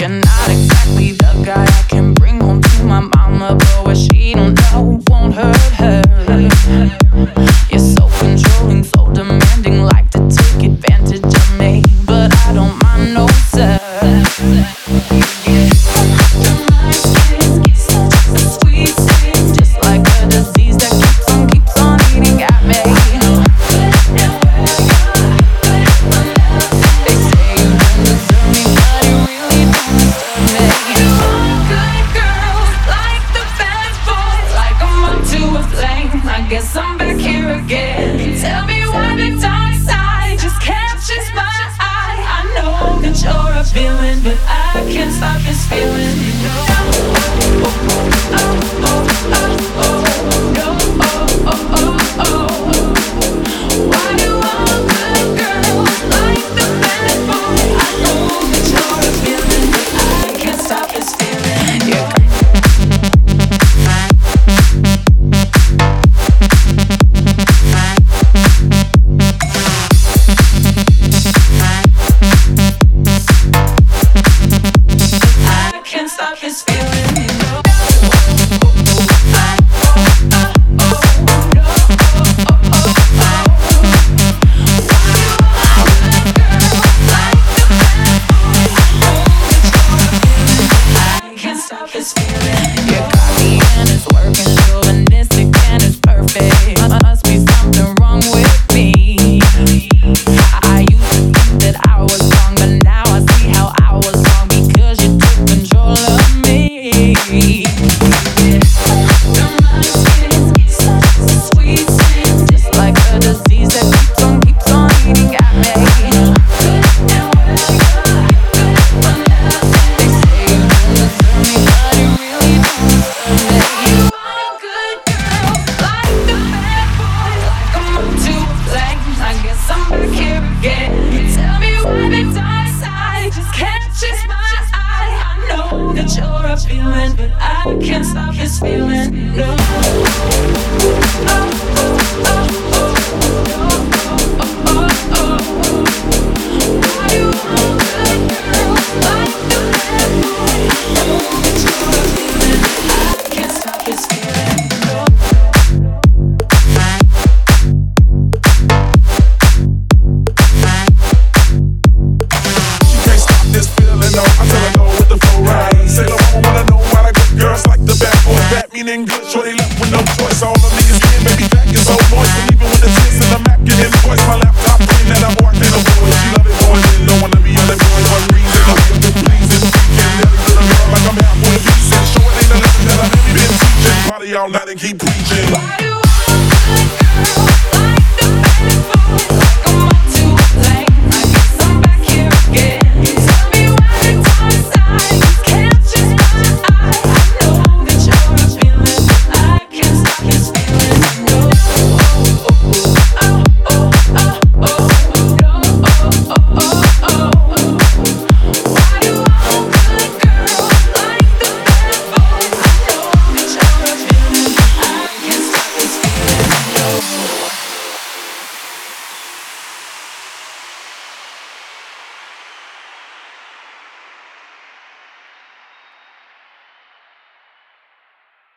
You're not exactly the guy I can bring home to my mama, but what she don't know. guess I'm back here again. Tell me why the dark side just catches my eye. I know that you're a villain, but I can't stop this feeling. You know. this feeling. feeling, but I can't stop this feeling. No. Oh, oh, oh. all night and keep preaching.